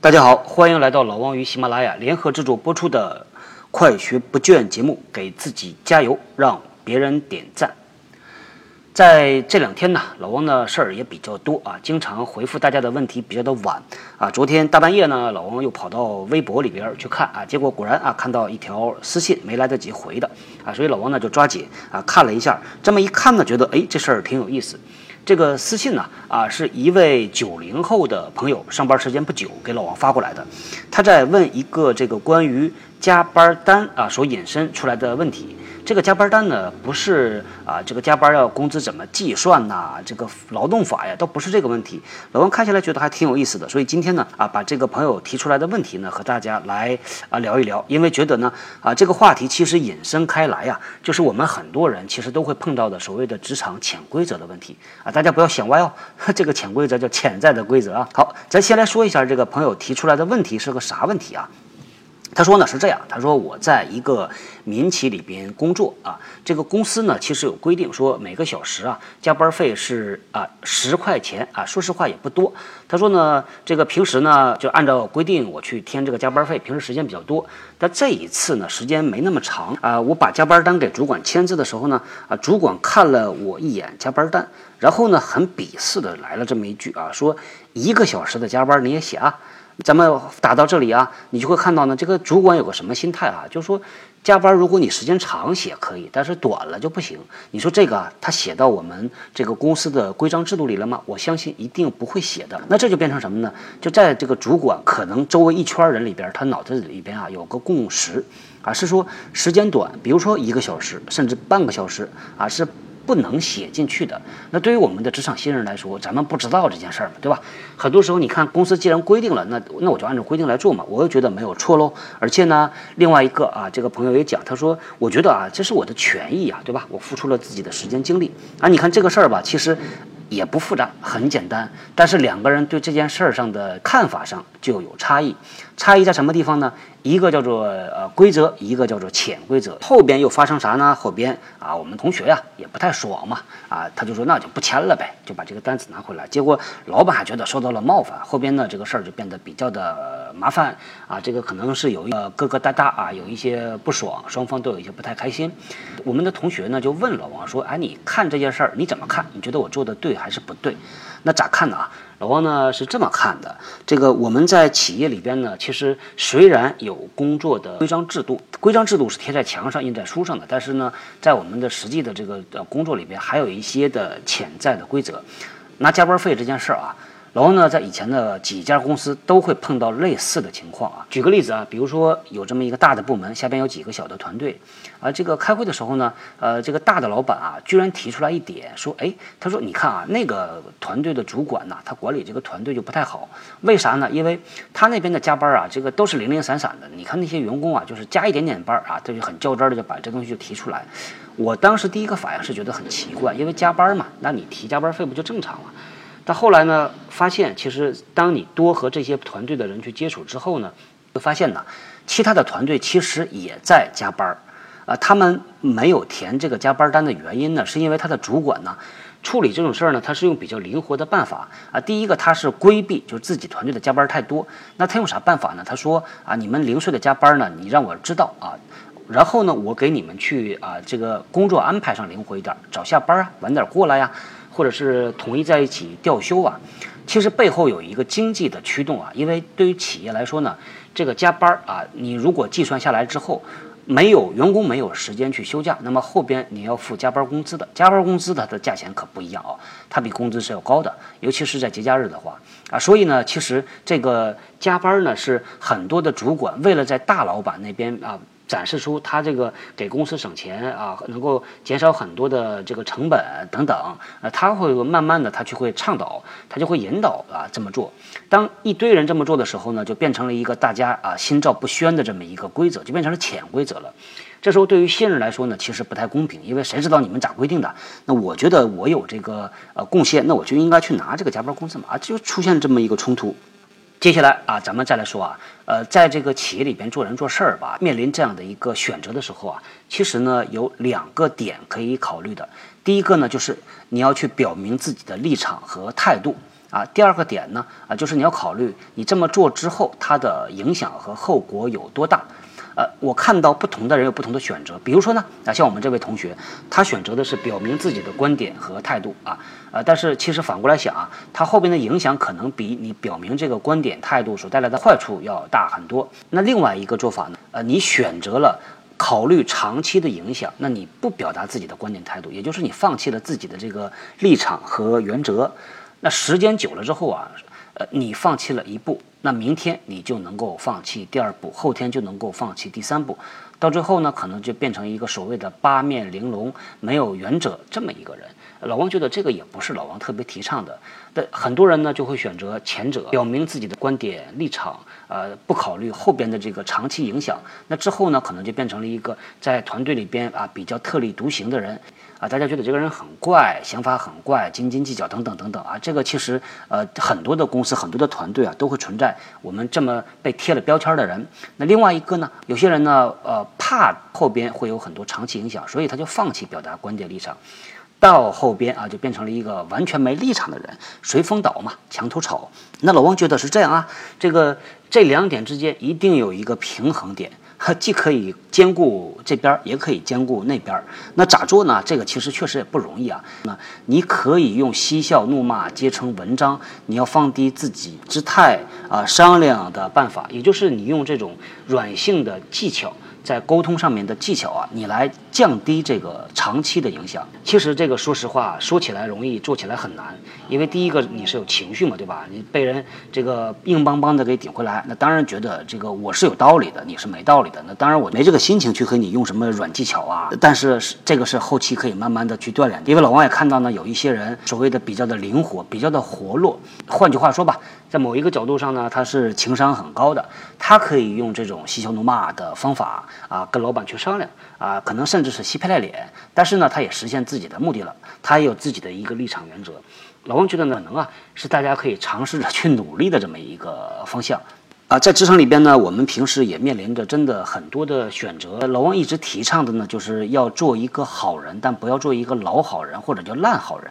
大家好，欢迎来到老王与喜马拉雅联合制作播出的《快学不倦》节目，给自己加油，让别人点赞。在这两天呢，老王的事儿也比较多啊，经常回复大家的问题比较的晚啊。昨天大半夜呢，老王又跑到微博里边去看啊，结果果然啊，看到一条私信没来得及回的啊，所以老王呢就抓紧啊看了一下，这么一看呢，觉得哎这事儿挺有意思。这个私信呢，啊，是一位九零后的朋友上班时间不久给老王发过来的，他在问一个这个关于加班单啊所引申出来的问题。这个加班单呢，不是啊，这个加班要工资怎么计算呐？这个劳动法呀，都不是这个问题。老王看起来觉得还挺有意思的，所以今天呢，啊，把这个朋友提出来的问题呢，和大家来啊聊一聊。因为觉得呢，啊，这个话题其实引申开来呀，就是我们很多人其实都会碰到的所谓的职场潜规则的问题啊。大家不要想歪哦，这个潜规则叫潜在的规则啊。好，咱先来说一下这个朋友提出来的问题是个啥问题啊？他说呢是这样，他说我在一个民企里边工作啊，这个公司呢其实有规定说每个小时啊加班费是啊十块钱啊，说实话也不多。他说呢这个平时呢就按照规定我去填这个加班费，平时时间比较多，但这一次呢时间没那么长啊，我把加班单给主管签字的时候呢啊，主管看了我一眼加班单，然后呢很鄙视的来了这么一句啊，说一个小时的加班你也写啊。咱们打到这里啊，你就会看到呢，这个主管有个什么心态啊？就是说，加班如果你时间长写可以，但是短了就不行。你说这个啊，他写到我们这个公司的规章制度里了吗？我相信一定不会写的。那这就变成什么呢？就在这个主管可能周围一圈人里边，他脑子里边啊有个共识啊，是说时间短，比如说一个小时，甚至半个小时啊是。不能写进去的。那对于我们的职场新人来说，咱们不知道这件事儿嘛，对吧？很多时候，你看公司既然规定了，那那我就按照规定来做嘛，我又觉得没有错喽。而且呢，另外一个啊，这个朋友也讲，他说，我觉得啊，这是我的权益啊，对吧？我付出了自己的时间精力啊。你看这个事儿吧，其实也不复杂，很简单。但是两个人对这件事儿上的看法上就有差异。差异在什么地方呢？一个叫做呃规则，一个叫做潜规则。后边又发生啥呢？后边啊，我们同学呀也不太爽嘛，啊，他就说那就不签了呗，就把这个单子拿回来。结果老板还觉得受到了冒犯，后边呢这个事儿就变得比较的麻烦啊。这个可能是有一个疙疙瘩瘩啊，有一些不爽，双方都有一些不太开心。我们的同学呢就问老王说：“哎，你看这件事儿你怎么看？你觉得我做的对还是不对？”那咋看呢啊？老王呢是这么看的，这个我们在企业里边呢，其实虽然有工作的规章制度，规章制度是贴在墙上、印在书上的，但是呢，在我们的实际的这个呃工作里边，还有一些的潜在的规则。拿加班费这件事儿啊。然后呢，在以前的几家公司都会碰到类似的情况啊。举个例子啊，比如说有这么一个大的部门，下边有几个小的团队，啊，这个开会的时候呢，呃，这个大的老板啊，居然提出来一点，说，哎，他说，你看啊，那个团队的主管呐，他管理这个团队就不太好，为啥呢？因为他那边的加班啊，这个都是零零散散的，你看那些员工啊，就是加一点点班啊，他就很较真儿的就把这东西就提出来。我当时第一个反应是觉得很奇怪，因为加班嘛，那你提加班费不就正常了？但后来呢，发现其实当你多和这些团队的人去接触之后呢，就发现呢，其他的团队其实也在加班儿，啊，他们没有填这个加班单的原因呢，是因为他的主管呢，处理这种事儿呢，他是用比较灵活的办法啊。第一个，他是规避，就是自己团队的加班太多，那他用啥办法呢？他说啊，你们零碎的加班呢，你让我知道啊，然后呢，我给你们去啊，这个工作安排上灵活一点，早下班啊，晚点过来呀。或者是统一在一起调休啊，其实背后有一个经济的驱动啊，因为对于企业来说呢，这个加班啊，你如果计算下来之后，没有员工没有时间去休假，那么后边你要付加班工资的，加班工资它的价钱可不一样啊，它比工资是要高的，尤其是在节假日的话啊，所以呢，其实这个加班呢是很多的主管为了在大老板那边啊。展示出他这个给公司省钱啊，能够减少很多的这个成本等等，呃，他会慢慢的他就会倡导，他就会引导啊这么做。当一堆人这么做的时候呢，就变成了一个大家啊心照不宣的这么一个规则，就变成了潜规则了。这时候对于新人来说呢，其实不太公平，因为谁知道你们咋规定的？那我觉得我有这个呃贡献，那我就应该去拿这个加班工资嘛，就出现这么一个冲突。接下来啊，咱们再来说啊，呃，在这个企业里边做人做事儿吧，面临这样的一个选择的时候啊，其实呢有两个点可以考虑的。第一个呢，就是你要去表明自己的立场和态度啊。第二个点呢，啊，就是你要考虑你这么做之后，它的影响和后果有多大。呃，我看到不同的人有不同的选择，比如说呢，啊，像我们这位同学，他选择的是表明自己的观点和态度啊，呃，但是其实反过来想啊，他后边的影响可能比你表明这个观点态度所带来的坏处要大很多。那另外一个做法呢，呃，你选择了考虑长期的影响，那你不表达自己的观点态度，也就是你放弃了自己的这个立场和原则，那时间久了之后啊。呃，你放弃了一步，那明天你就能够放弃第二步，后天就能够放弃第三步，到最后呢，可能就变成一个所谓的八面玲珑、没有原则这么一个人。老王觉得这个也不是老王特别提倡的。但很多人呢就会选择前者，表明自己的观点立场，呃，不考虑后边的这个长期影响。那之后呢，可能就变成了一个在团队里边啊比较特立独行的人。啊，大家觉得这个人很怪，想法很怪，斤斤计较等等等等啊，这个其实呃很多的公司、很多的团队啊都会存在我们这么被贴了标签的人。那另外一个呢，有些人呢呃怕后边会有很多长期影响，所以他就放弃表达观点立场，到后边啊就变成了一个完全没立场的人，随风倒嘛，墙头草。那老王觉得是这样啊，这个这两点之间一定有一个平衡点。既可以兼顾这边，也可以兼顾那边。那咋做呢？这个其实确实也不容易啊。那你可以用嬉笑怒骂结成文章，你要放低自己姿态啊，商量的办法，也就是你用这种软性的技巧。在沟通上面的技巧啊，你来降低这个长期的影响。其实这个说实话，说起来容易，做起来很难。因为第一个你是有情绪嘛，对吧？你被人这个硬邦邦的给顶回来，那当然觉得这个我是有道理的，你是没道理的。那当然我没这个心情去和你用什么软技巧啊。但是这个是后期可以慢慢的去锻炼。因为老王也看到呢，有一些人所谓的比较的灵活，比较的活络。换句话说吧。在某一个角度上呢，他是情商很高的，他可以用这种嬉笑怒骂的方法啊，跟老板去商量啊，可能甚至是嬉皮赖脸，但是呢，他也实现自己的目的了，他也有自己的一个立场原则。老王觉得呢，能啊，是大家可以尝试着去努力的这么一个方向啊。在职场里边呢，我们平时也面临着真的很多的选择。老王一直提倡的呢，就是要做一个好人，但不要做一个老好人或者叫烂好人。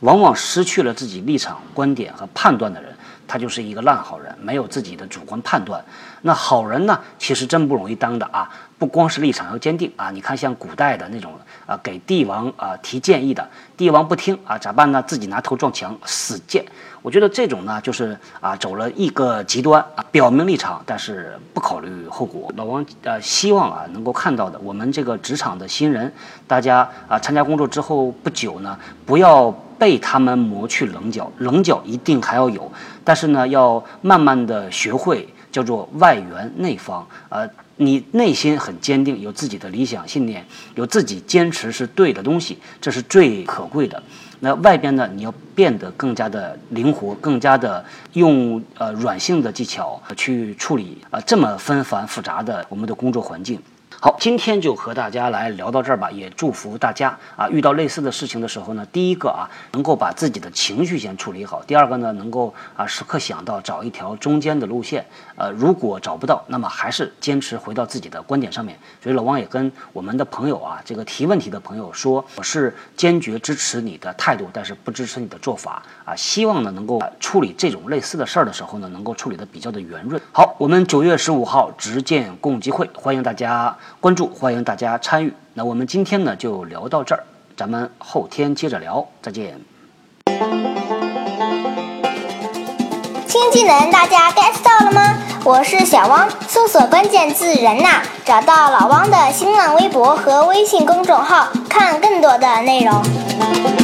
往往失去了自己立场、观点和判断的人。他就是一个烂好人，没有自己的主观判断。那好人呢？其实真不容易当的啊！不光是立场要坚定啊！你看，像古代的那种啊，给帝王啊提建议的，帝王不听啊，咋办呢？自己拿头撞墙，死谏。我觉得这种呢，就是啊，走了一个极端啊，表明立场，但是不考虑后果。老王呃，希望啊，能够看到的，我们这个职场的新人，大家啊，参加工作之后不久呢，不要。被他们磨去棱角，棱角一定还要有，但是呢，要慢慢的学会叫做外圆内方。呃，你内心很坚定，有自己的理想信念，有自己坚持是对的东西，这是最可贵的。那外边呢，你要变得更加的灵活，更加的用呃软性的技巧去处理啊这么纷繁复杂的我们的工作环境。好，今天就和大家来聊到这儿吧。也祝福大家啊，遇到类似的事情的时候呢，第一个啊，能够把自己的情绪先处理好；第二个呢，能够啊时刻想到找一条中间的路线。呃，如果找不到，那么还是坚持回到自己的观点上面。所以老王也跟我们的朋友啊，这个提问题的朋友说，我是坚决支持你的态度，但是不支持你的做法啊。希望呢，能够处理这种类似的事儿的时候呢，能够处理的比较的圆润。好，我们九月十五号直见共济会，欢迎大家。关注，欢迎大家参与。那我们今天呢就聊到这儿，咱们后天接着聊，再见。新技能大家 get 到了吗？我是小汪，搜索关键字“人呐”，找到老汪的新浪微博和微信公众号，看更多的内容。